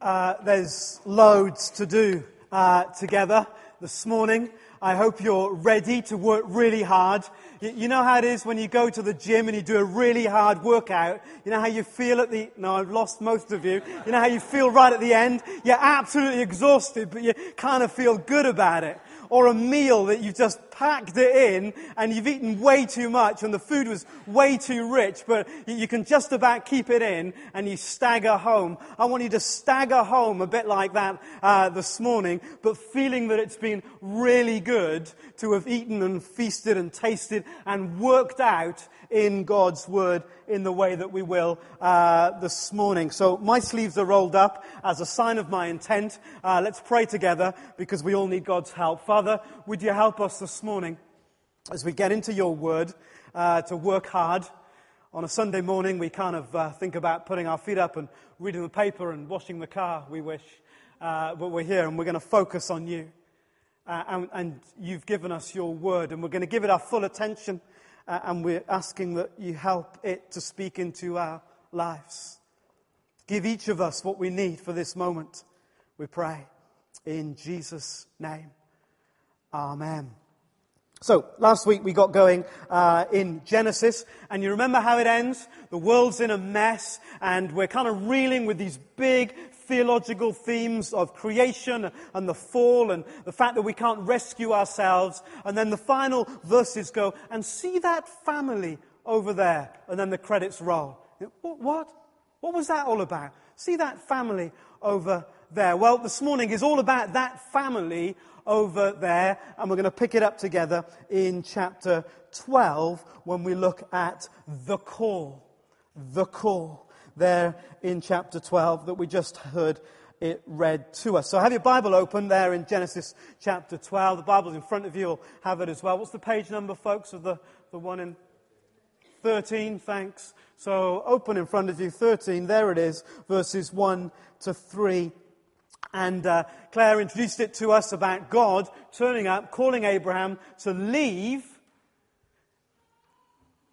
Uh, there's loads to do uh, together this morning. I hope you're ready to work really hard. You, you, know how it is when you go to the gym and you do a really hard workout. You know how you feel at the, no, I've lost most of you. You know how you feel right at the end? You're absolutely exhausted, but you kind of feel good about it or a meal that you've just packed it in and you've eaten way too much and the food was way too rich, but you can just about keep it in and you stagger home. I want you to stagger home a bit like that uh, this morning, but feeling that it's been really good to have eaten and feasted and tasted and worked out in God's Word in the way that we will uh, this morning. So my sleeves are rolled up as a sign of my intent. Uh, let's pray together because we all need God's help. Father, would you help us this morning as we get into your Word uh, to work hard? On a Sunday morning, we kind of uh, think about putting our feet up and reading the paper and washing the car, we wish. Uh, but we're here and we're going to focus on you. Uh, and, and, you've given us your word, and we're going to give it our full attention uh, and we're asking that you help it to speak into our lives. Give each of us what we need for this moment, we pray. In Jesus' name. Amen. So, last week we got going uh, in Genesis, and you remember how it ends? The world's in a mess, and we're kind of reeling with these big theological themes of creation and the fall and the fact that we can't rescue ourselves. And then the final verses go, and see that family over there. And then the credits roll. What? What was that all about? See that family over there. Well, this morning is all about that family over there, and we're going to pick it up together in chapter 12 when we look at the call. The call there in chapter 12 that we just heard it read to us. So have your Bible open there in Genesis chapter 12. The Bible's in front of you. You'll have it as well. What's the page number, folks, of the, the one in 13? Thanks. So open in front of you, 13. There it is, verses 1 to 3. And uh, Claire introduced it to us about God turning up, calling Abraham to leave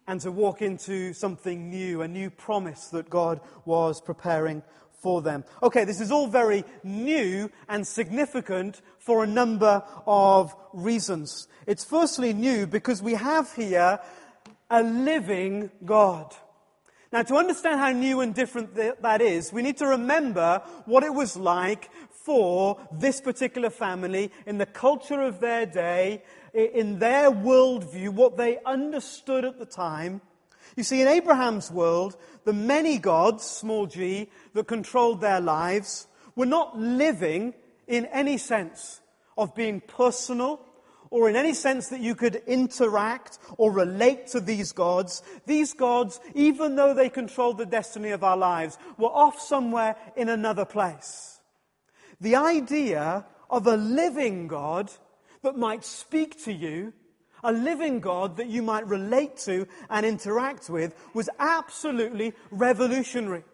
and to walk into something new, a new promise that God was preparing for them. Okay, this is all very new and significant for a number of reasons. It's firstly new because we have here a living God. Now, to understand how new and different that is, we need to remember what it was like for this particular family in the culture of their day in their worldview, what they understood at the time. You see, in Abraham's world, the many gods, small g, that controlled their lives were not living in any sense of being personal or in any sense that you could interact or relate to these gods. These gods, even though they controlled the destiny of our lives, were off somewhere in another place. The idea of a living God that might speak to you, a living God that you might relate to and interact with, was absolutely revolutionary.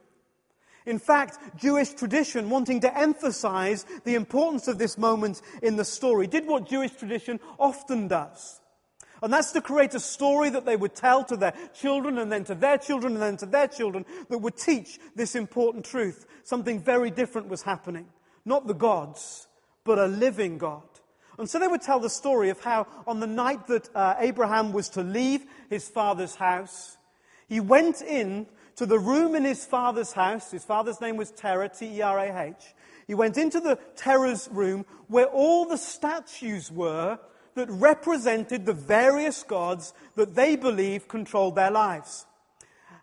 In fact, Jewish tradition, wanting to emphasize the importance of this moment in the story, did what Jewish tradition often does. And that's to create a story that they would tell to their children and then to their children and then to their children that would teach this important truth. Something very different was happening. Not the gods, but a living God. And so they would tell the story of how on the night that uh, Abraham was to leave his father's house, he went in to the room in his father's house. His father's name was Terah, T-E-R-A-H. He went into the Terah's room where all the statues were that represented the various gods that they believed controlled their lives.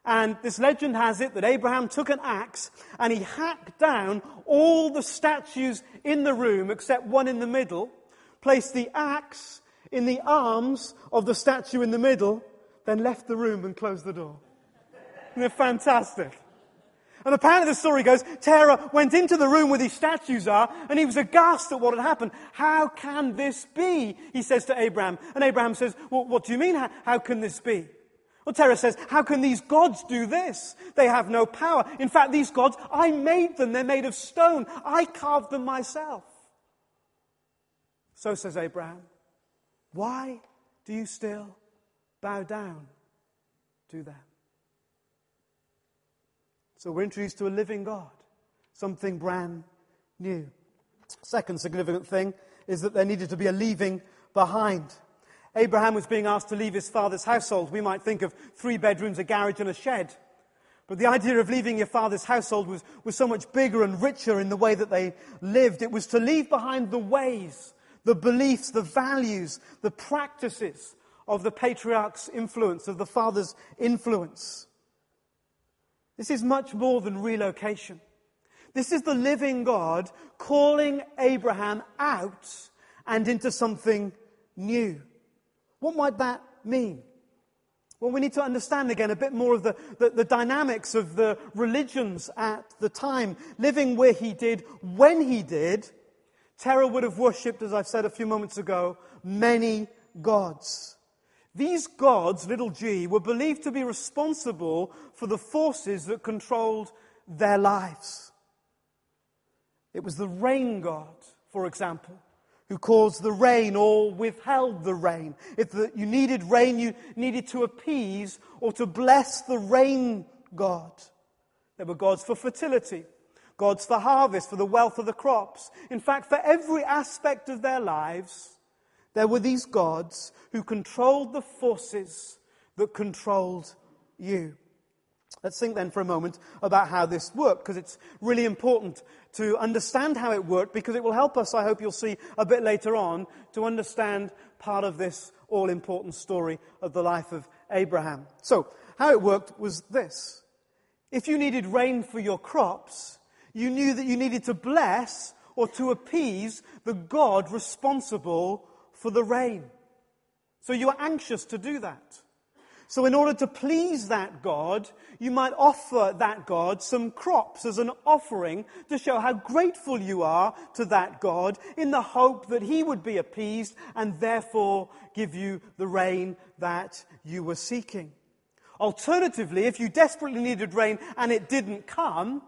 And this legend has it that Abraham took an axe and he hacked down all the statues in the room except one in the middle placed the axe in the arms of the statue in the middle, then left the room and closed the door. It fantastic? And apparently the story goes, Terah went into the room where these statues are, and he was aghast at what had happened. How can this be? He says to Abraham. And Abraham says, well, what do you mean, how, how can this be? Well, Terah says, how can these gods do this? They have no power. In fact, these gods, I made them. They're made of stone. I carved them myself. So says Abraham, Why do you still bow down to them? So we're introduced to a living God. something brand new. Second significant thing is that there needed to be a leaving behind. Abraham was being asked to leave his father's household. We might think of three bedrooms, a garage, and a shed. But the idea of leaving your father's household was, was so much bigger and richer in the way that they lived. It was to leave behind the ways, the beliefs, the values, the practices of the patriarch's influence, of the father's influence. This is much more than relocation. This is the living God calling Abraham out and into something new. What might that mean? Well, we need to understand again a bit more of the, the, the, dynamics of the religions at the time. Living where he did, when he did, Terah would have worshipped, as I've said a few moments ago, many gods. These gods, little g, were believed to be responsible for the forces that controlled their lives. It was the rain god, for example, who caused the rain or withheld the rain. If the, you needed rain, you needed to appease or to bless the rain god. There were gods for fertility, gods for harvest, for the wealth of the crops. In fact, for every aspect of their lives, there were these gods who controlled the forces that controlled you. Let's think then for a moment about how this worked, because it's really important to understand how it worked, because it will help us, I hope you'll see a bit later on, to understand part of this all important story of the life of Abraham. So, how it worked was this. If you needed rain for your crops, you knew that you needed to bless or to appease the God responsible for the rain. So you are anxious to do that. So, in order to please that God, you might offer that God some crops as an offering to show how grateful you are to that God in the hope that He would be appeased and therefore give you the rain that you were seeking. Alternatively, if you desperately needed rain and it didn't come,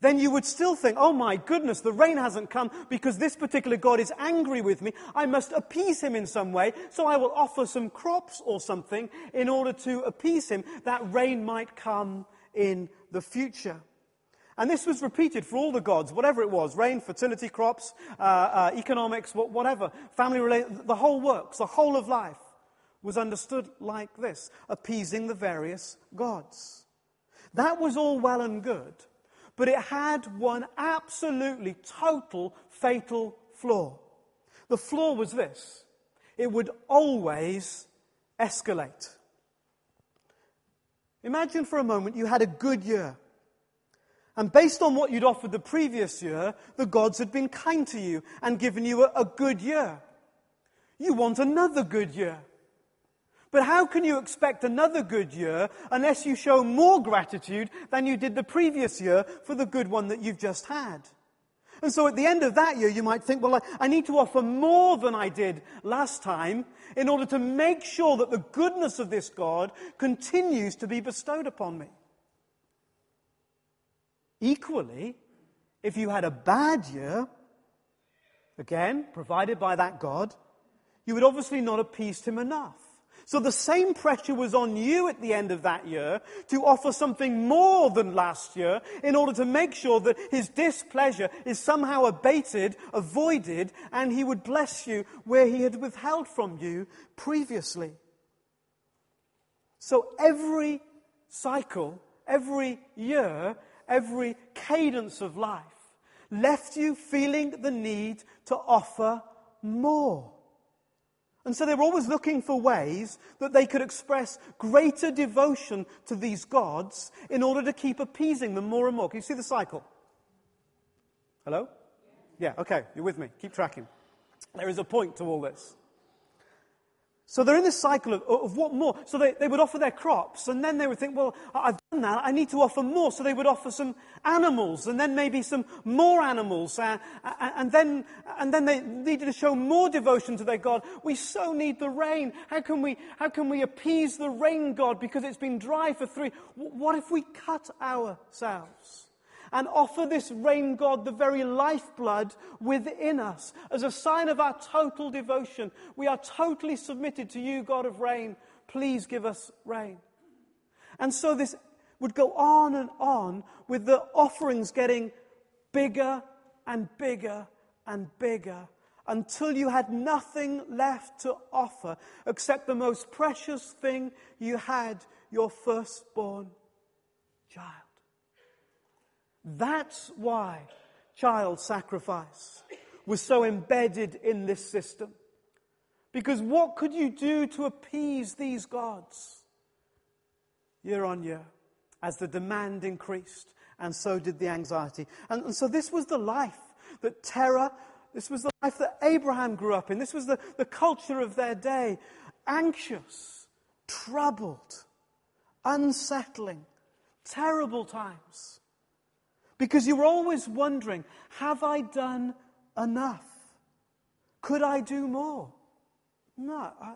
then you would still think, oh my goodness, the rain hasn't come because this particular God is angry with me. I must appease him in some way. So I will offer some crops or something in order to appease him. That rain might come in the future. And this was repeated for all the gods, whatever it was rain, fertility, crops, uh, uh, economics, whatever, family related, the whole works, the whole of life was understood like this appeasing the various gods. That was all well and good but it had one absolutely total fatal flaw. The flaw was this it would always escalate. Imagine for a moment you had a good year. And based on what you'd offered the previous year, the gods had been kind to you and given you a, a good year. You want another good year. But how can you expect another good year unless you show more gratitude than you did the previous year for the good one that you've just had? And so at the end of that year, you might think, well, I need to offer more than I did last time in order to make sure that the goodness of this God continues to be bestowed upon me. Equally, if you had a bad year, again, provided by that God, you would obviously not appease him enough. So the same pressure was on you at the end of that year to offer something more than last year in order to make sure that his displeasure is somehow abated, avoided, and he would bless you where he had withheld from you previously. So every cycle, every year, every cadence of life left you feeling the need to offer more. And so they were always looking for ways that they could express greater devotion to these gods in order to keep appeasing them more and more. Can you see the cycle? Hello? Yeah, okay, you're with me. Keep tracking. There is a point to all this. So they're in this cycle of, of what more? So they, they would offer their crops, and then they would think, well, I've done that, I need to offer more. So they would offer some animals, and then maybe some more animals, uh, and, then, and then they needed to show more devotion to their God. We so need the rain. How can we, how can we appease the rain God because it's been dry for three? What if we cut ourselves? And offer this rain God the very lifeblood within us as a sign of our total devotion. We are totally submitted to you, God of rain. Please give us rain. And so this would go on and on with the offerings getting bigger and bigger and bigger until you had nothing left to offer except the most precious thing you had, your firstborn child. That's why child sacrifice was so embedded in this system. Because what could you do to appease these gods? Year on year, as the demand increased, and so did the anxiety. And, and so this was the life that Terah, this was the life that Abraham grew up in. This was the, the culture of their day. Anxious, troubled, unsettling, terrible times. Because you were always wondering, have I done enough? Could I do more? No, I,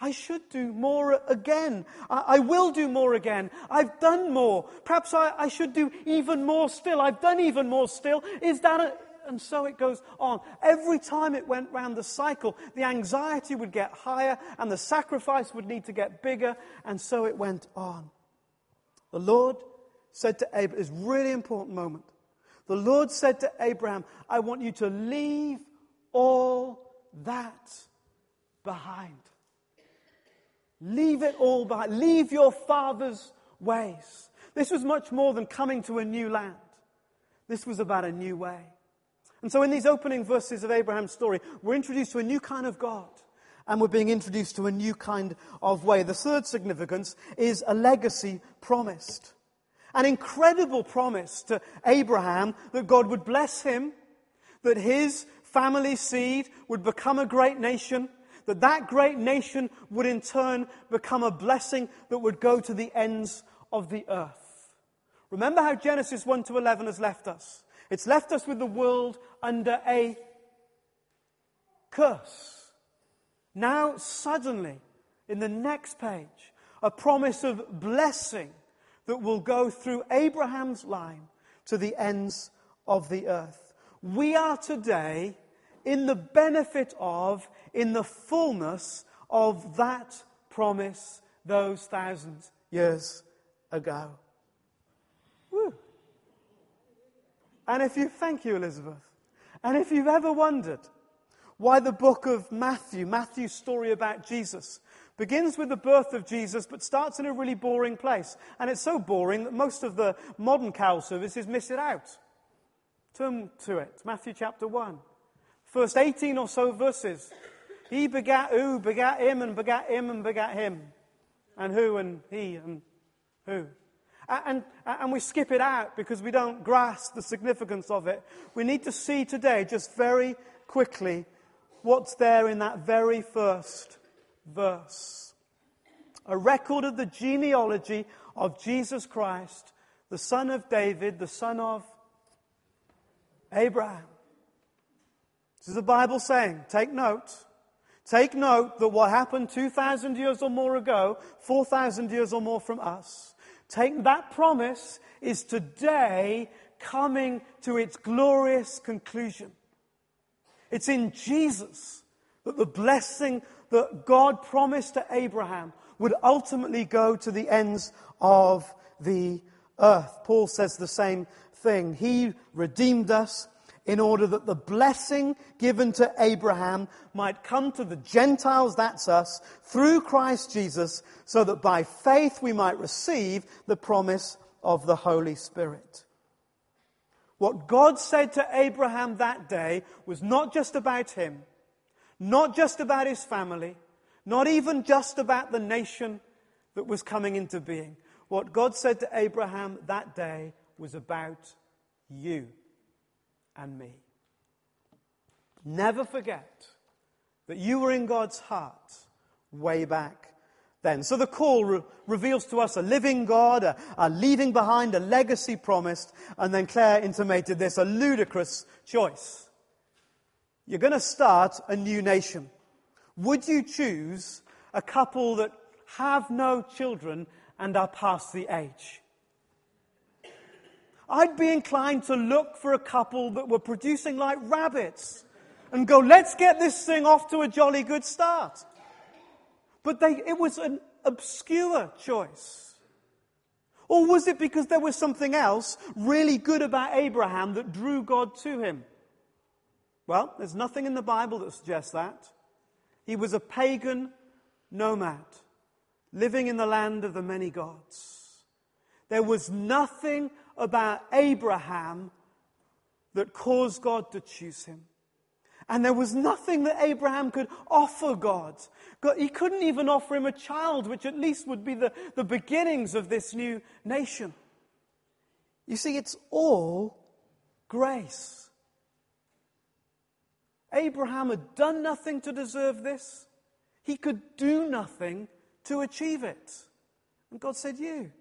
I should do more again. I, I, will do more again. I've done more. Perhaps I, I, should do even more still. I've done even more still. Is that a, and so it goes on. Every time it went round the cycle, the anxiety would get higher and the sacrifice would need to get bigger, and so it went on. The Lord said to Abraham, a really important moment. The Lord said to Abraham, I want you to leave all that behind. Leave it all behind. Leave your father's ways. This was much more than coming to a new land. This was about a new way. And so, in these opening verses of Abraham's story, we're introduced to a new kind of God. And we're being introduced to a new kind of way. The third significance is a legacy promised. An incredible promise to Abraham that God would bless him, that his family seed would become a great nation, that that great nation would in turn become a blessing that would go to the ends of the earth. Remember how Genesis 1 to 11 has left us. It's left us with the world under a curse. Now, suddenly, in the next page, a promise of blessing that will go through Abraham's line to the ends of the earth. We are today in the benefit of, in the fullness of that promise those thousand years ago. Woo. And if you, thank you, Elizabeth. And if you've ever wondered why the book of Matthew, Matthew's story about Jesus, begins with the birth of Jesus but starts in a really boring place. And it's so boring that most of the modern carol services miss it out. Turn to it, Matthew chapter 1. First 18 or so verses. He begat who, begat him, and begat him, and begat him. And who, and he, and who. And, and, we skip it out because we don't grasp the significance of it. We need to see today, just very quickly, what's there in that very first verse. A record of the genealogy of Jesus Christ, the son of David, the son of Abraham. This is the Bible saying, take note. Take note that what happened 2,000 years or more ago, 4,000 years or more from us, take that promise is today coming to its glorious conclusion. It's in Jesus that the blessing that God promised to Abraham would ultimately go to the ends of the earth. Paul says the same thing. He redeemed us in order that the blessing given to Abraham might come to the Gentiles, that's us, through Christ Jesus, so that by faith we might receive the promise of the Holy Spirit. What God said to Abraham that day was not just about him, not just about his family, not even just about the nation that was coming into being. What God said to Abraham that day was about you and me. Never forget that you were in God's heart way back then. So the call re- reveals to us a living God, a, a leaving behind a legacy promised, and then Claire intimated this a ludicrous choice. You're going to start a new nation. Would you choose a couple that have no children and are past the age? I'd be inclined to look for a couple that were producing like rabbits and go, let's get this thing off to a jolly good start. But they, it was an obscure choice. Or was it because there was something else really good about Abraham that drew God to him? Well, there's nothing in the Bible that suggests that. He was a pagan nomad living in the land of the many gods. There was nothing about Abraham that caused God to choose him. And there was nothing that Abraham could offer God. God. He couldn't even offer him a child, which at least would be the, the beginnings of this new nation. You see, it's all grace. Abraham had done nothing to deserve this. He could do nothing to achieve it. And God said, You.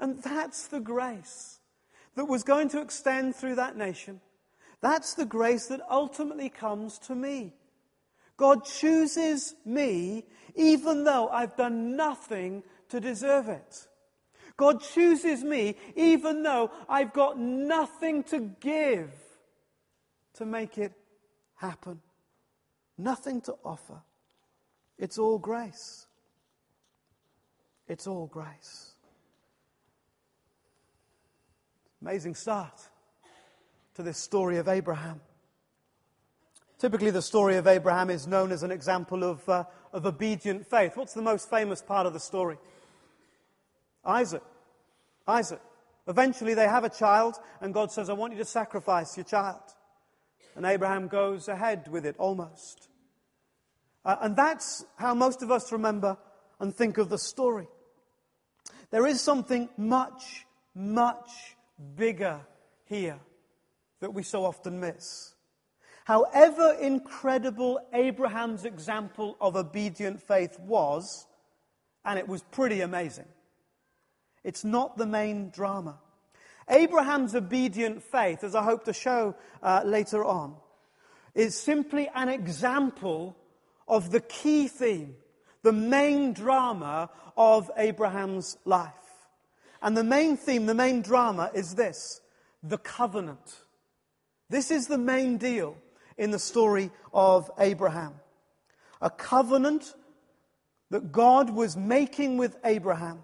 And that's the grace that was going to extend through that nation. That's the grace that ultimately comes to me. God chooses me even though I've done nothing to deserve it. God chooses me even though I've got nothing to give to make it happen. Nothing to offer. It's all grace. It's all grace. Amazing start to this story of Abraham. Typically, the story of Abraham is known as an example of, uh, of obedient faith. What's the most famous part of the story? Isaac. Isaac. Eventually, they have a child, and God says, I want you to sacrifice your child. And Abraham goes ahead with it almost. Uh, and that's how most of us remember and think of the story. There is something much, much bigger here that we so often miss. However incredible Abraham's example of obedient faith was, and it was pretty amazing, it's not the main drama. Abraham's obedient faith, as I hope to show uh, later on, is simply an example of the key theme, the main drama of Abraham's life. And the main theme, the main drama is this the covenant. This is the main deal in the story of Abraham. A covenant that God was making with Abraham.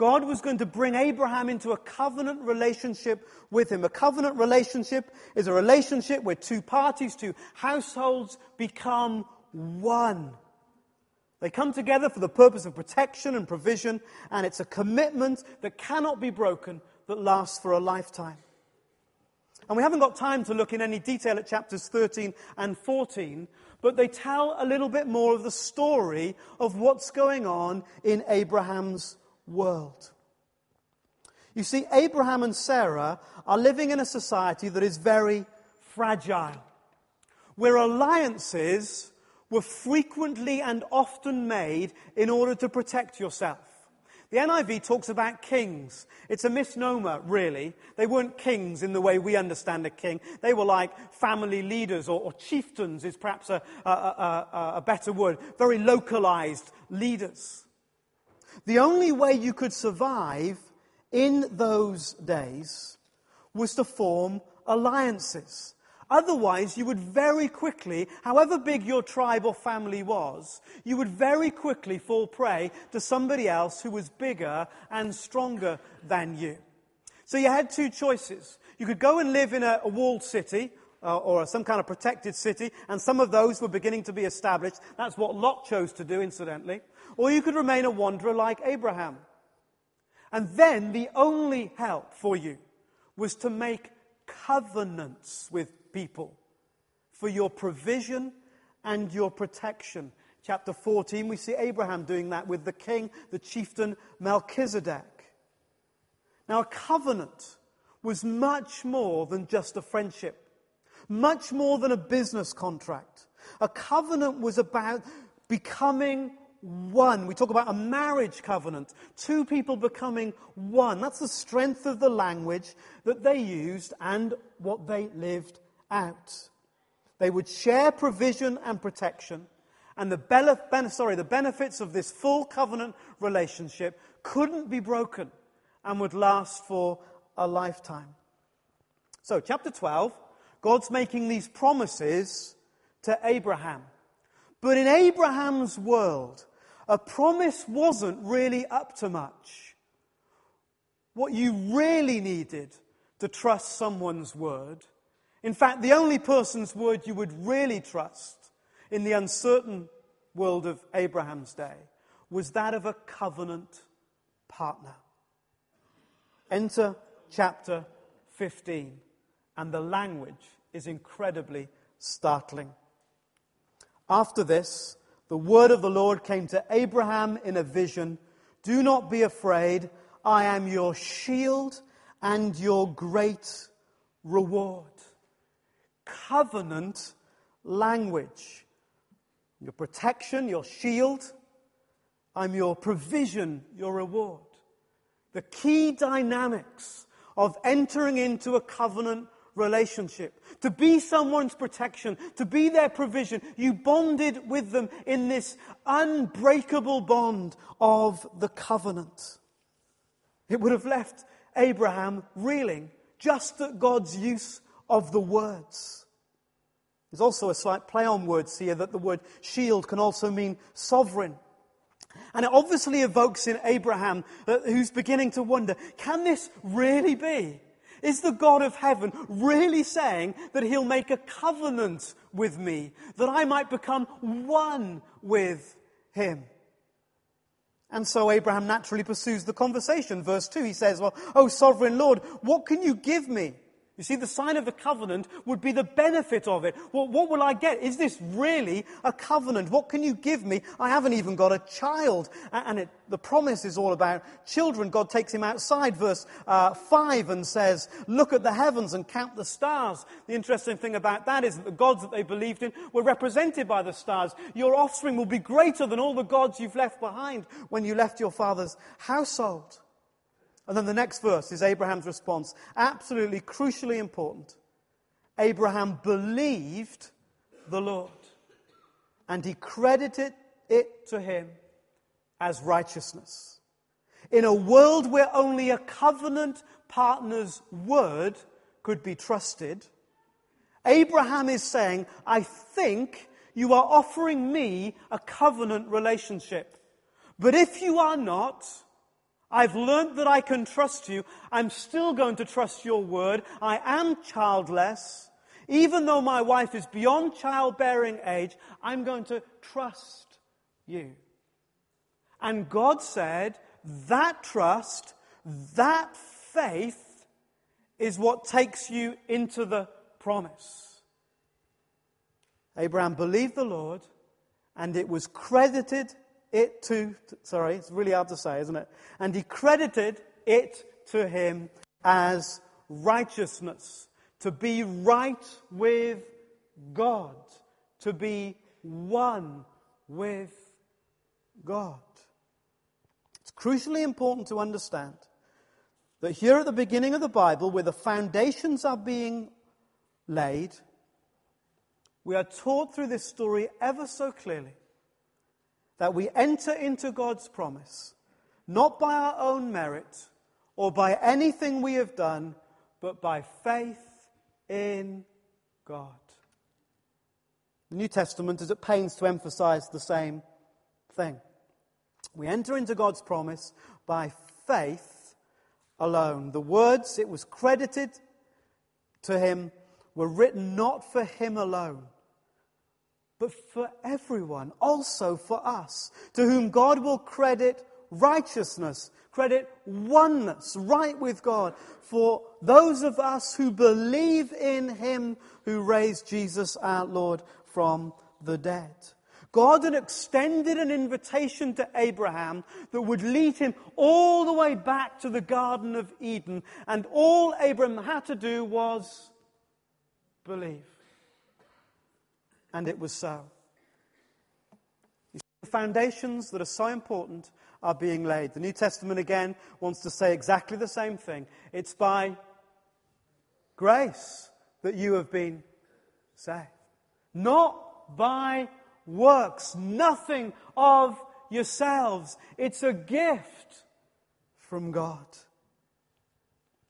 God was going to bring Abraham into a covenant relationship with him. A covenant relationship is a relationship where two parties, two households become one. They come together for the purpose of protection and provision, and it's a commitment that cannot be broken that lasts for a lifetime. And we haven't got time to look in any detail at chapters 13 and 14, but they tell a little bit more of the story of what's going on in Abraham's world. You see, Abraham and Sarah are living in a society that is very fragile, where alliances were frequently and often made in order to protect yourself. The NIV talks about kings. It's a misnomer, really. They weren't kings in the way we understand a king. They were like family leaders, or, or chieftains is perhaps a, a, a, a better word. Very localized leaders. The only way you could survive in those days was to form alliances. Otherwise, you would very quickly, however big your tribe or family was, you would very quickly fall prey to somebody else who was bigger and stronger than you. So you had two choices. You could go and live in a, a walled city, uh, or some kind of protected city, and some of those were beginning to be established. That's what Lot chose to do, incidentally. Or you could remain a wanderer like Abraham. And then the only help for you was to make covenants with people for your provision and your protection. Chapter 14, we see Abraham doing that with the king, the chieftain Melchizedek. Now, a covenant was much more than just a friendship, much more than a business contract. A covenant was about becoming one. We talk about a marriage covenant, two people becoming one. That's the strength of the language that they used and what they lived out. They would share provision and protection, and the, sorry, the benefits of this full covenant relationship couldn't be broken and would last for a lifetime. So, chapter 12, God's making these promises to Abraham. But in Abraham's world, a promise wasn't really up to much. what you really needed to trust someone's word, in fact, the only person's word you would really trust in the uncertain world of Abraham's day was that of a covenant partner. Enter chapter 15, and the language is incredibly startling. After this, the word of the Lord came to Abraham in a vision Do not be afraid, I am your shield and your great reward. Covenant language. Your protection, your shield. I'm your provision, your reward. The key dynamics of entering into a covenant relationship, to be someone's protection, to be their provision. You bonded with them in this unbreakable bond of the covenant. It would have left Abraham reeling just at God's use of the words. There's also a slight play on words here that the word shield can also mean sovereign. And it obviously evokes in Abraham, uh, who's beginning to wonder, can this really be? Is the God of heaven really saying that he'll make a covenant with me, that I might become one with him? And so Abraham naturally pursues the conversation. Verse 2, he says, Well, oh, sovereign Lord, what can you give me? You see, the sign of the covenant would be the benefit of it. Well, what will I get? Is this really a covenant? What can you give me? I haven't even got a child. And it, the promise is all about children. God takes him outside, verse uh, 5, and says, Look at the heavens and count the stars. The interesting thing about that is that the gods that they believed in were represented by the stars. Your offspring will be greater than all the gods you've left behind when you left your father's household. And then the next verse is Abraham's response. Absolutely crucially important. Abraham believed the Lord, and he credited it to him as righteousness. In a world where only a covenant partner's word could be trusted, Abraham is saying, I think you are offering me a covenant relationship. But if you are not, I've learned that I can trust you. I'm still going to trust your word. I am childless. Even though my wife is beyond childbearing age, I'm going to trust you. And God said, that trust, that faith is what takes you into the promise. Abraham believed the Lord, and it was credited it to, sorry, it's really hard to say, isn't it? And he credited it to him as righteousness, to be right with God, to be one with God. It's crucially important to understand that here at the beginning of the Bible, where the foundations are being laid, we are taught through this story ever so clearly that we enter into God's promise, not by our own merit or by anything we have done, but by faith in God. The New Testament is at pains to emphasize the same thing. We enter into God's promise by faith alone. The words it was credited to him were written not for him alone but for everyone, also for us, to whom God will credit righteousness, credit oneness, right with God, for those of us who believe in Him who raised Jesus our Lord from the dead. God had extended an invitation to Abraham that would lead him all the way back to the Garden of Eden, and all Abraham had to do was believe and it was so. The foundations that are so important are being laid. The New Testament again wants to say exactly the same thing. It's by grace that you have been saved, not by works, nothing of yourselves. It's a gift from God.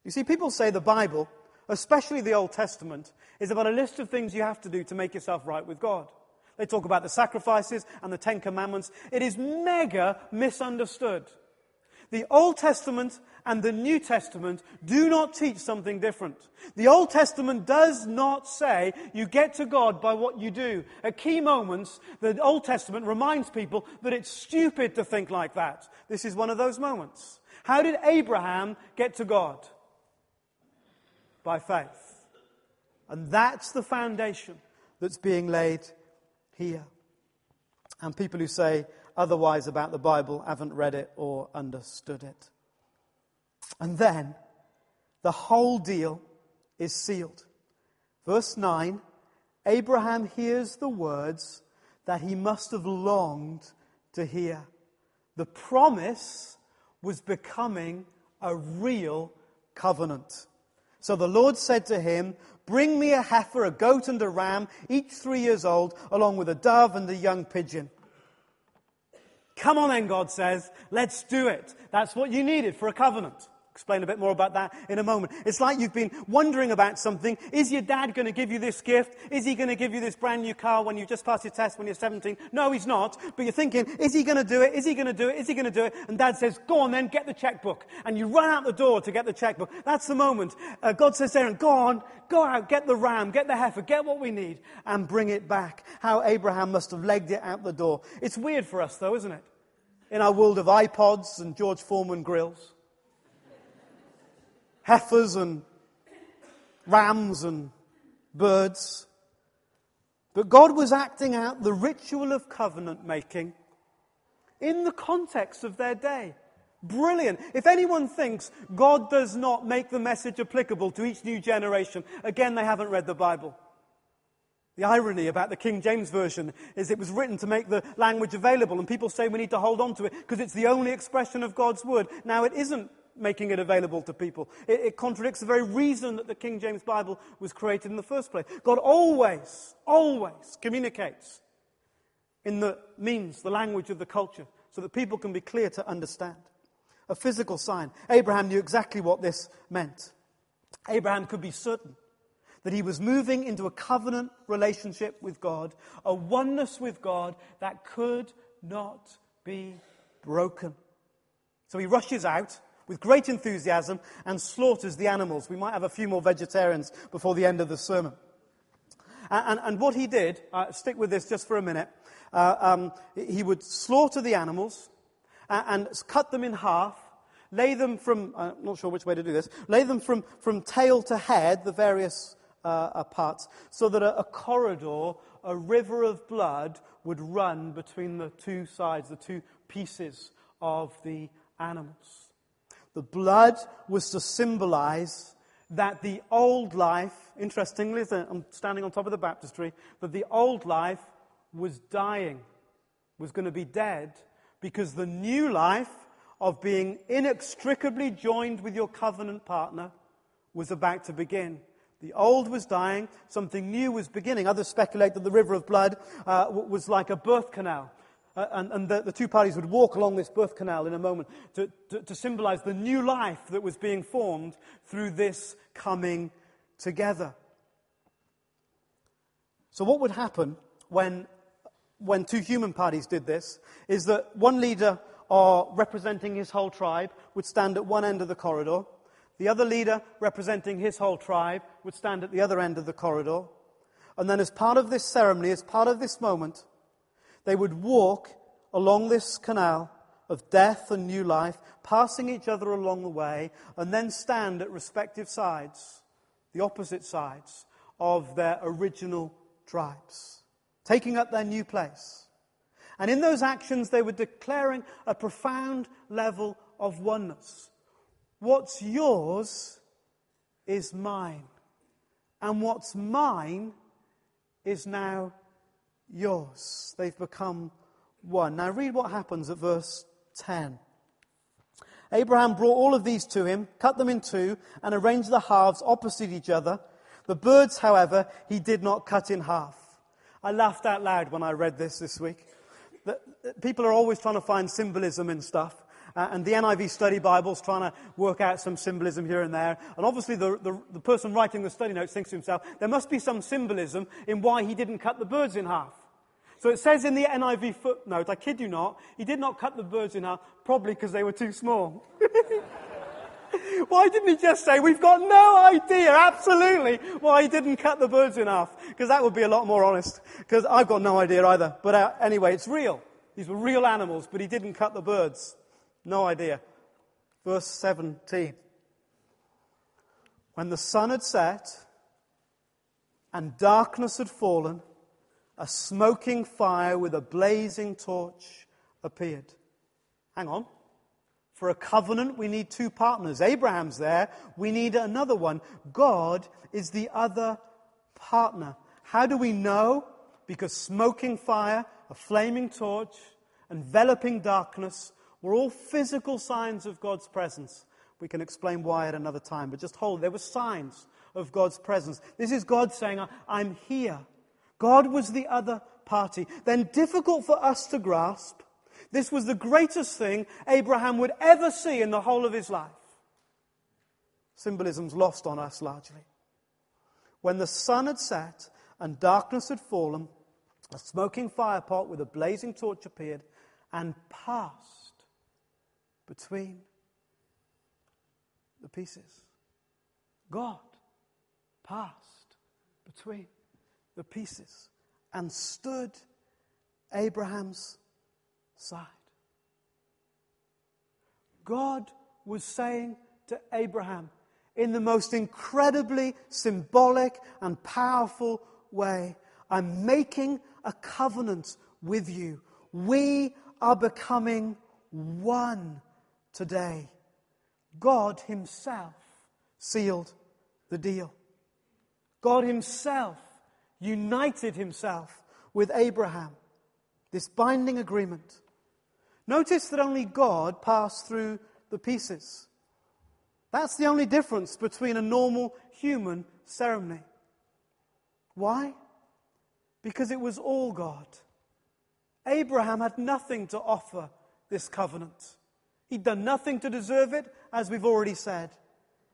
You see, people say the Bible, especially the Old Testament, is about a list of things you have to do to make yourself right with God. They talk about the sacrifices and the Ten Commandments. It is mega misunderstood. The Old Testament and the New Testament do not teach something different. The Old Testament does not say you get to God by what you do. At key moments, the Old Testament reminds people that it's stupid to think like that. This is one of those moments. How did Abraham get to God? By faith. And that's the foundation that's being laid here. And people who say, otherwise about the Bible haven't read it or understood it. And then the whole deal is sealed. Verse 9 Abraham hears the words that he must have longed to hear. The promise was becoming a real covenant. So the Lord said to him, Bring me a heifer, a goat, and a ram, each three years old, along with a dove and a young pigeon. Come on then, God says, let's do it. That's what you needed for a covenant. Explain a bit more about that in a moment. It's like you've been wondering about something. Is your dad going to give you this gift? Is he going to give you this brand new car when you just passed your test when you're 17? No, he's not. But you're thinking, is he going to do it? Is he going to do it? Is he going to do it? And dad says, go on then, get the checkbook. And you run out the door to get the checkbook. That's the moment. Uh, God says, Aaron, go on, go out, get the ram, get the heifer, get what we need, and bring it back. How Abraham must have legged it out the door. It's weird for us though, isn't it? in our world of iPods and George Foreman grills, heifers and rams and birds. But God was acting out the ritual of covenant making in the context of their day. Brilliant. If anyone thinks God does not make the message applicable to each new generation, again, they haven't read the Bible. The irony about the King James Version is it was written to make the language available, and people say we need to hold on to it because it's the only expression of God's word. Now, it isn't making it available to people. It, it, contradicts the very reason that the King James Bible was created in the first place. God always, always communicates in the means, the language of the culture, so that people can be clear to understand. A physical sign. Abraham knew exactly what this meant. Abraham could be certain that he was moving into a covenant relationship with God, a oneness with God that could not be broken. So he rushes out with great enthusiasm and slaughters the animals. We might have a few more vegetarians before the end of the sermon. And, and, what he did, uh, stick with this just for a minute, uh, um, he would slaughter the animals and, and cut them in half lay them from, I'm not sure which way to do this, lay them from, from tail to head, the various uh, parts, so that a, a corridor, a river of blood, would run between the two sides, the two pieces of the animals. The blood was to symbolize that the old life, interestingly, I'm standing on top of the baptistry, that the old life was dying, was going to be dead, because the new life of being inextricably joined with your covenant partner was about to begin. The old was dying, something new was beginning. Others speculate that the river of blood uh, was like a birth canal. Uh, and, and the, the, two parties would walk along this birth canal in a moment to, to, to symbolize the new life that was being formed through this coming together. So, what would happen when, when two human parties did this is that one leader, or representing his whole tribe, would stand at one end of the corridor the other leader, representing his whole tribe, would stand at the other end of the corridor. And then, as part of this ceremony, as part of this moment, they would walk along this canal of death and new life, passing each other along the way, and then stand at respective sides, the opposite sides of their original tribes, taking up their new place. And in those actions, they were declaring a profound level of oneness. What's yours is mine. And what's mine is now yours. They've become one. Now, read what happens at verse 10. Abraham brought all of these to him, cut them in two, and arranged the halves opposite each other. The birds, however, he did not cut in half. I laughed out loud when I read this this week. People are always trying to find symbolism in stuff. Uh, and the NIV Study Bible's trying to work out some symbolism here and there. And obviously, the, the, the person writing the study notes thinks to himself, there must be some symbolism in why he didn't cut the birds in half. So it says in the NIV footnote, I kid you not, he did not cut the birds in half, probably because they were too small. why didn't he just say, we've got no idea, absolutely, why he didn't cut the birds in half? Because that would be a lot more honest. Because I've got no idea either. But uh, anyway, it's real. These were real animals, but he didn't cut the birds. No idea. Verse 17. When the sun had set and darkness had fallen, a smoking fire with a blazing torch appeared. Hang on. For a covenant, we need two partners. Abraham's there. We need another one. God is the other partner. How do we know? Because smoking fire, a flaming torch, enveloping darkness were all physical signs of God's presence. We can explain why at another time, but just hold. There were signs of God's presence. This is God saying, I'm here. God was the other party. Then difficult for us to grasp. This was the greatest thing Abraham would ever see in the whole of his life. Symbolism's lost on us largely. When the sun had set and darkness had fallen, a smoking firepot with a blazing torch appeared and passed between the pieces. God passed between the pieces and stood Abraham's side. God was saying to Abraham in the most incredibly symbolic and powerful way I'm making a covenant with you. We are becoming one today. God Himself sealed the deal. God Himself united himself with Abraham. This binding agreement. Notice that only God passed through the pieces. That's the only difference between a normal human ceremony. Why? Because it was all God. Abraham had nothing to offer this covenant. He'd done nothing to deserve it, as we've already said.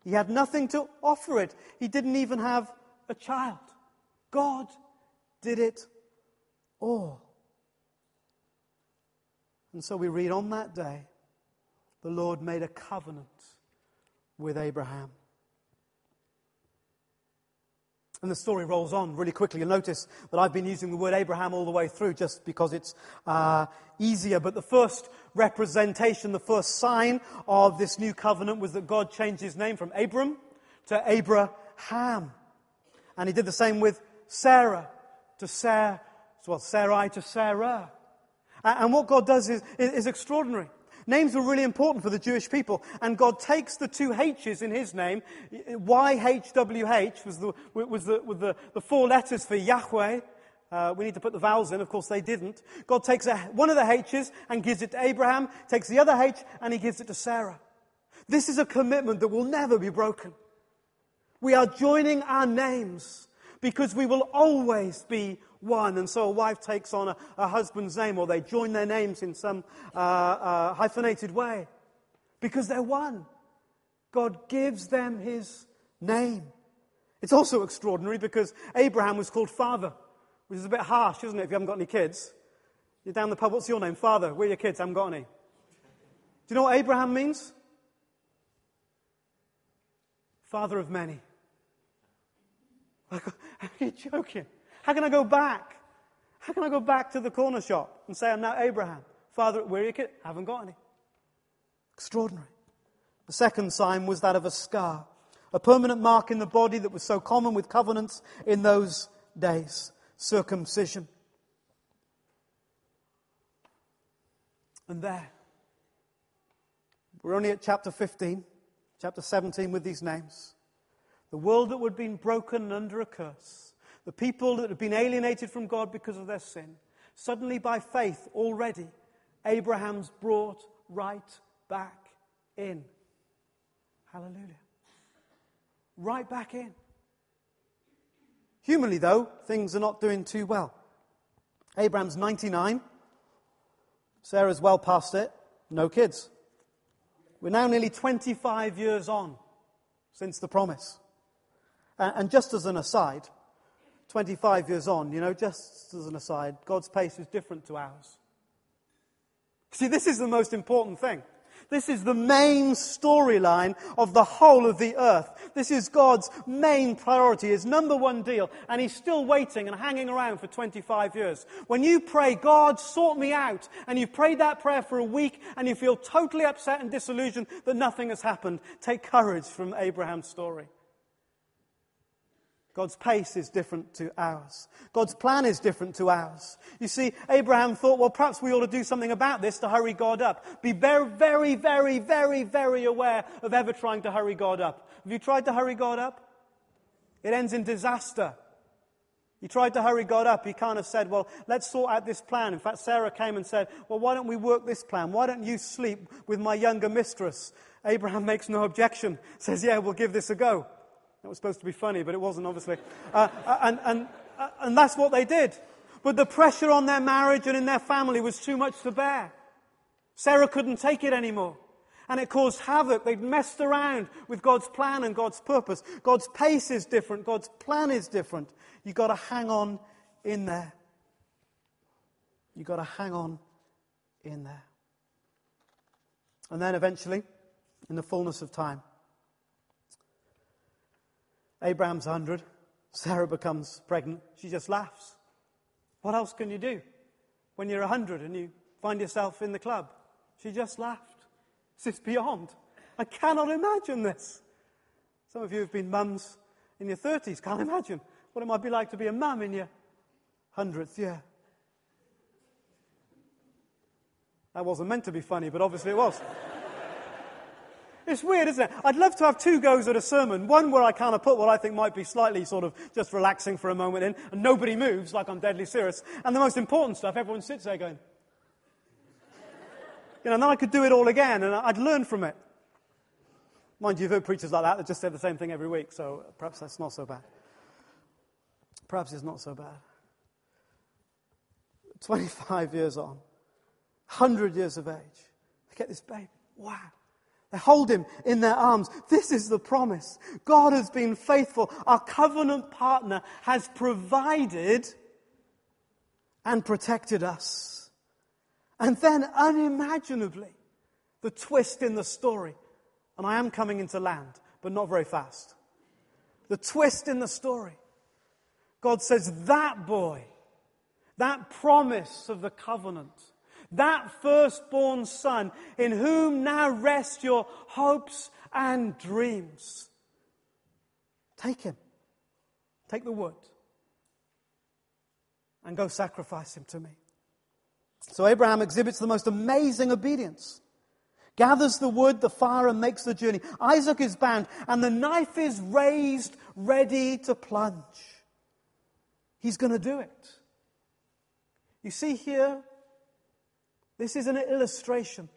He had nothing to offer it. He didn't even have a child. God did it all. And so we read on that day, the Lord made a covenant with Abraham. And the story rolls on really quickly. You'll notice that I've been using the word Abraham all the way through just because it's uh, easier. But the first representation, the first sign of this new covenant was that God changed his name from Abram to Abraham. And he did the same with Sarah to Sarah, well, Sarai to Sarah. And what God does is, is extraordinary. Names were really important for the Jewish people, and God takes the two H's in his name. YHWH was the, was the, the, the four letters for Yahweh. Uh, we need to put the vowels in. Of course, they didn't. God takes a, one of the H's and gives it to Abraham, takes the other H and he gives it to Sarah. This is a commitment that will never be broken. We are joining our names because we will always be one. And so a wife takes on a, a husband's name or they join their names in some uh, uh, hyphenated way because they're one. God gives them his name. It's also extraordinary because Abraham was called father, which is a bit harsh, isn't it, if you haven't got any kids? You're down the pub, what's your name? Father, where are your kids? I haven't got any. Do you know what Abraham means? Father of many. Like, are you joking? How can I go back? How can I go back to the corner shop and say, I'm now Abraham? Father, where are your kids? Haven't got any. Extraordinary. The second sign was that of a scar, a permanent mark in the body that was so common with covenants in those days circumcision. And there, we're only at chapter 15, chapter 17 with these names. The world that had been broken under a curse, the people that had been alienated from God because of their sin, suddenly by faith already, Abraham's brought right back in. Hallelujah. Right back in. Humanly, though, things are not doing too well. Abraham's 99. Sarah's well past it. No kids. We're now nearly 25 years on since the promise. And just as an aside, 25 years on, you know, just as an aside, God's pace is different to ours. See, this is the most important thing. This is the main storyline of the whole of the earth. This is God's main priority, his number one deal, and he's still waiting and hanging around for 25 years. When you pray, God, sort me out, and you've prayed that prayer for a week and you feel totally upset and disillusioned that nothing has happened, take courage from Abraham's story. God's pace is different to ours. God's plan is different to ours. You see, Abraham thought, well, perhaps we ought to do something about this to hurry God up. Be very, very, very, very, very aware of ever trying to hurry God up. Have you tried to hurry God up? It ends in disaster. He tried to hurry God up. He kind of said, Well, let's sort out this plan. In fact, Sarah came and said, Well, why don't we work this plan? Why don't you sleep with my younger mistress? Abraham makes no objection, says, Yeah, we'll give this a go. That was supposed to be funny, but it wasn't, obviously. Uh, uh, and, and, uh, and that's what they did. But the pressure on their marriage and in their family was too much to bear. Sarah couldn't take it anymore. And it caused havoc. They'd messed around with God's plan and God's purpose. God's pace is different. God's plan is different. You've got to hang on in there. You've got to hang on in there. And then eventually, in the fullness of time, Abraham's 100. Sarah becomes pregnant. She just laughs. What else can you do when you're 100 and you find yourself in the club? She just laughed. Is beyond. I cannot imagine this. Some of you have been mums in your 30s. Can't imagine what it might be like to be a mum in your 100th year. That wasn't meant to be funny, but obviously it was. It's weird, isn't it? I'd love to have two goes at a sermon. One where I kind of put what I think might be slightly sort of just relaxing for a moment in, and nobody moves like I'm deadly serious. And the most important stuff, everyone sits there going, you know, and then I could do it all again, and I'd learn from it. Mind you, you've heard preachers like that that just say the same thing every week, so perhaps that's not so bad. Perhaps it's not so bad. 25 years on, 100 years of age, I get this baby. Wow. Hold him in their arms. This is the promise. God has been faithful. Our covenant partner has provided and protected us. And then, unimaginably, the twist in the story. And I am coming into land, but not very fast. The twist in the story. God says, that boy, that promise of the covenant, that firstborn son, in whom now rest your hopes and dreams. Take him. Take the wood. And go sacrifice him to me. So Abraham exhibits the most amazing obedience. Gathers the wood, the fire, and makes the journey. Isaac is bound, and the knife is raised, ready to plunge. He's going to do it. You see here, this is an illustration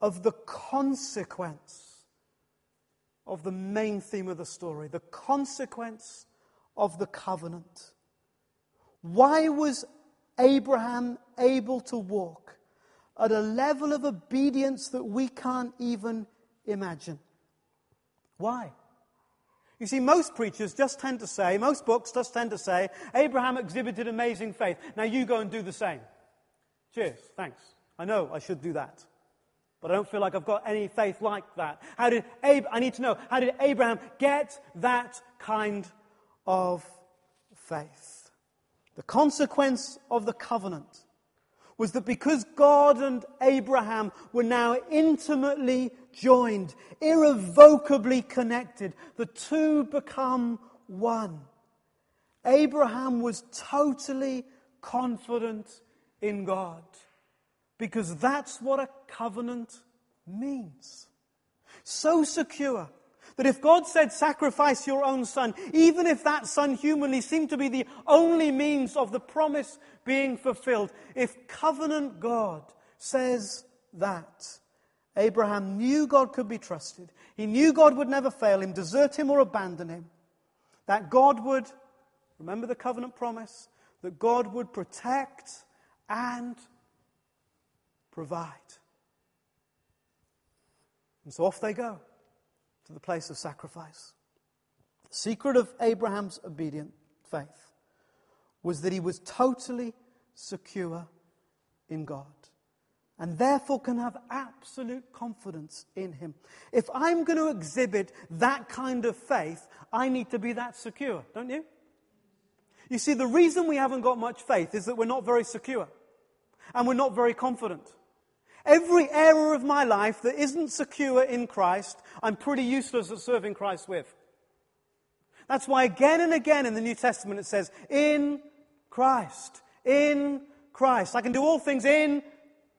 of the consequence of the main theme of the story, the consequence of the covenant. Why was Abraham able to walk at a level of obedience that we can't even imagine? Why? You see, most preachers just tend to say, most books just tend to say, Abraham exhibited amazing faith. Now you go and do the same. Cheers. Thanks. I know I should do that. But I don't feel like I've got any faith like that. How did Ab- I need to know, how did Abraham get that kind of faith? The consequence of the covenant was that because God and Abraham were now intimately joined, irrevocably connected, the two become one. Abraham was totally confident in God. Because that's what a covenant means. So secure that if God said, sacrifice your own son, even if that son humanly seemed to be the only means of the promise being fulfilled, if covenant God says that, Abraham knew God could be trusted. He knew God would never fail him, desert him, or abandon him. That God would, remember the covenant promise, that God would protect and provide. And so off they go to the place of sacrifice. The secret of Abraham's obedient faith was that he was totally secure in God and therefore can have absolute confidence in him. If I'm going to exhibit that kind of faith, I need to be that secure, don't you? You see, the reason we haven't got much faith is that we're not very secure and we're not very confident. Every area of my life that isn't secure in Christ, I'm pretty useless at serving Christ with. That's why again and again in the New Testament it says, in Christ, in Christ. I can do all things in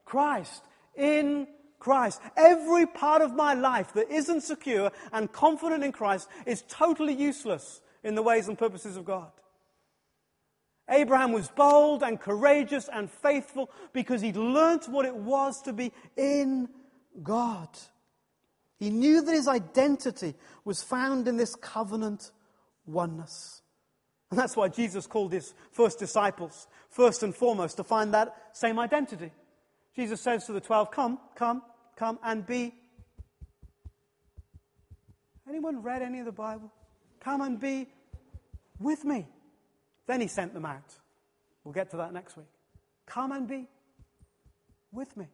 Christ, in Christ. Every part of my life that isn't secure and confident in Christ is totally useless in the ways and purposes of God. Abraham was bold and courageous and faithful because he'd learnt what it was to be in God. He knew that his identity was found in this covenant oneness. And that's why Jesus called his first disciples, first and foremost, to find that same identity. Jesus says to the twelve, Come, come, come and be. Anyone read any of the Bible? Come and be with me. Then he sent them out. We'll get to that next week. Come and be with me.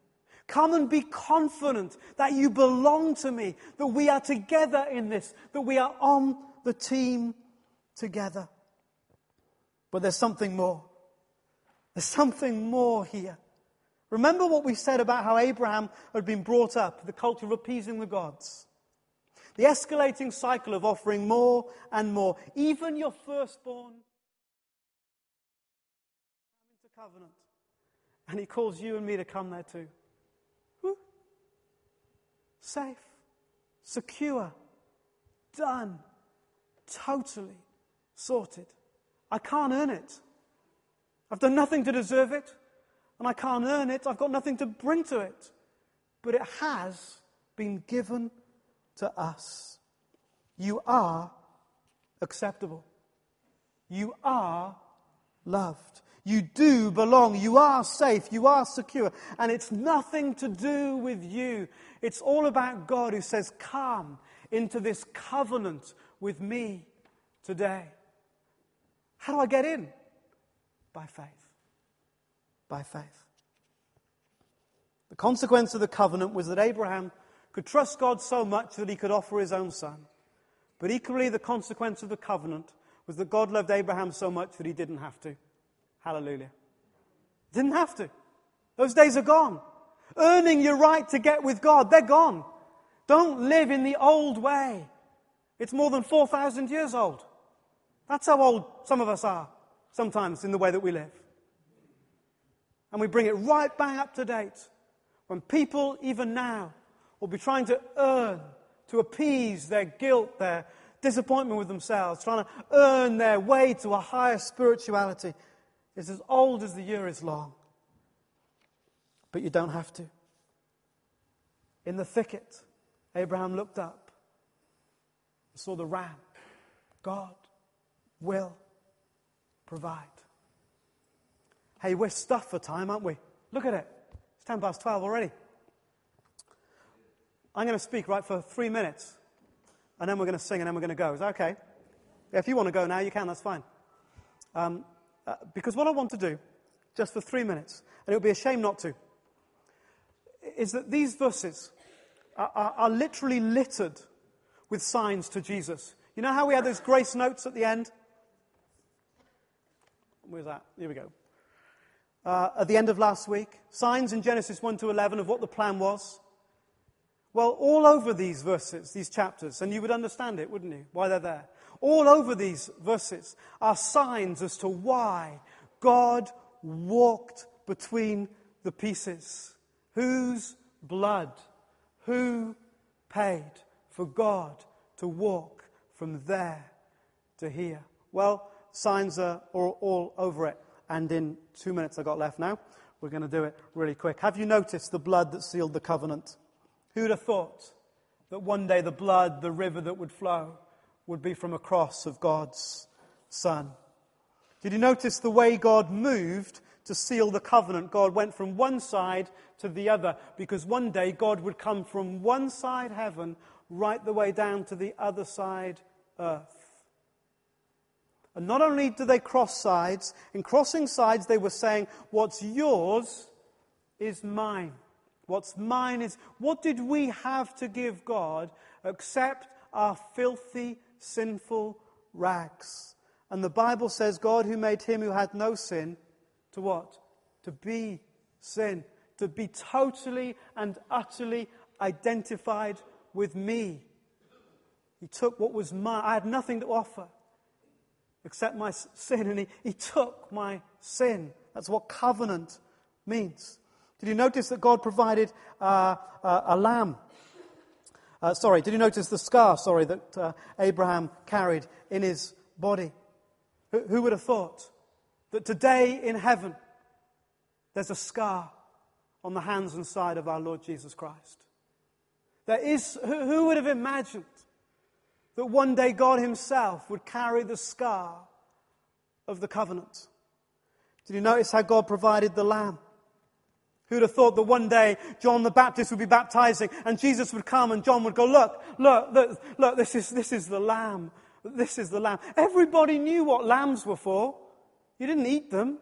Come and be confident that you belong to me, that we are together in this, that we are on the team together. But there's something more. There's something more here. Remember what we said about how Abraham had been brought up, the culture of appeasing the gods. The escalating cycle of offering more and more. Even your firstborn covenant. And he calls you and me to come there too. Woo. Safe, secure, done, totally sorted. I can't earn it. I've done nothing to deserve it and I can't earn it. I've got nothing to bring to it. But it has been given to us. You are acceptable. You are loved. You do belong. You are safe. You are secure. And it's nothing to do with you. It's all about God who says, Come into this covenant with me today. How do I get in? By faith by faith. The consequence of the covenant was that Abraham could trust God so much that he could offer his own son. But equally, the consequence of the covenant was that God loved Abraham so much that he didn't have to. Hallelujah. Didn't have to. Those days are gone. Earning your right to get with God, they're gone. Don't live in the old way. It's more than 4,000 years old. That's how old some of us are, sometimes, in the way that we live and we bring it right back up to date. When people, even now, will be trying to earn, to appease their guilt, their disappointment with themselves, trying to earn their way to a higher spirituality, is as old as the year is long. But you don't have to. In the thicket, Abraham looked up and saw the ram. God will provide. Hey, we're stuffed for time, aren't we? Look at it. It's 10 past 12 already. I'm going to speak right for three minutes, and then we're going to sing, and then we're going to go. Is that okay? If you want to go now, you can, that's fine. Um, uh, because what I want to do, just for three minutes, and it would be a shame not to, is that these verses are, are, are literally littered with signs to Jesus. You know how we had those grace notes at the end? Where's that? Here we go uh, at the end of last week. Signs in Genesis 1 to 11 of what the plan was. Well, all over these verses, these chapters, and you would understand it, wouldn't you? Why they're there. All over these verses are signs as to why God walked between the pieces. Whose blood? Who paid for God to walk from there to here? Well, signs are all, over it and in two minutes I've got left now, we're going to do it really quick. Have you noticed the blood that sealed the covenant? Who'd have thought that one day the blood, the river that would flow, would be from a cross of God's Son? Did you notice the way God moved to seal the covenant? God went from one side to the other because one day God would come from one side heaven right the way down to the other side earth. And not only do they cross sides, in crossing sides, they were saying, What's yours is mine. What's mine is, what did we have to give God except our filthy, sinful rags? And the Bible says, God who made him who had no sin, to what? To be sin. To be totally and utterly identified with me. He took what was mine. I had nothing to offer except my sin, and he, he took my sin. That's what covenant means. Did you notice that God provided uh, uh, a lamb? Uh, sorry, did you notice the scar, sorry, that uh, Abraham carried in his body? Who, who would have thought that today in heaven there's a scar on the hands and side of our Lord Jesus Christ? There is, who, who would have imagined that one day God Himself would carry the scar of the covenant? Did you notice how God provided the lamb? Who'd have thought that one day John the Baptist would be baptizing and Jesus would come and John would go, Look, look, look, look this, is, this is the lamb. This is the lamb. Everybody knew what lambs were for. You didn't eat them,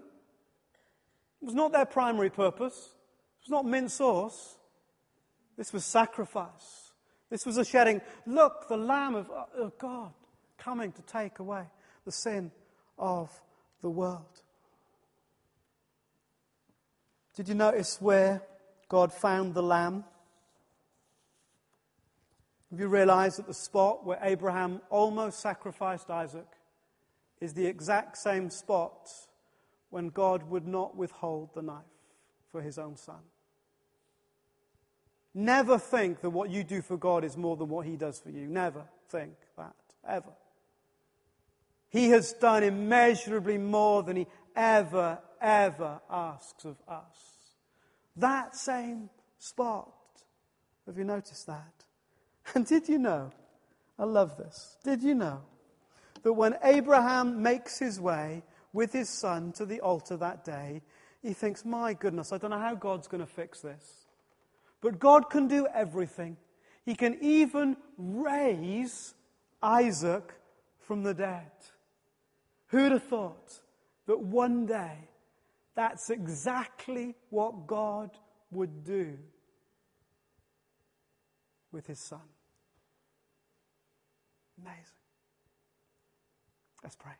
it was not their primary purpose, it was not mint sauce. This was sacrifice. This was a shedding. Look, the Lamb of, of God coming to take away the sin of the world. Did you notice where God found the lamb? Have you realized that the spot where Abraham almost sacrificed Isaac is the exact same spot when God would not withhold the knife for his own son? Never think that what you do for God is more than what he does for you. Never think that, ever. He has done immeasurably more than he ever, ever asks of us. That same spot. Have you noticed that? And did you know? I love this. Did you know that when Abraham makes his way with his son to the altar that day, he thinks, My goodness, I don't know how God's going to fix this. But God can do everything. He can even raise Isaac from the dead. Who'd have thought? that one day that's exactly what God would do with his son. Amazing. Let's pray.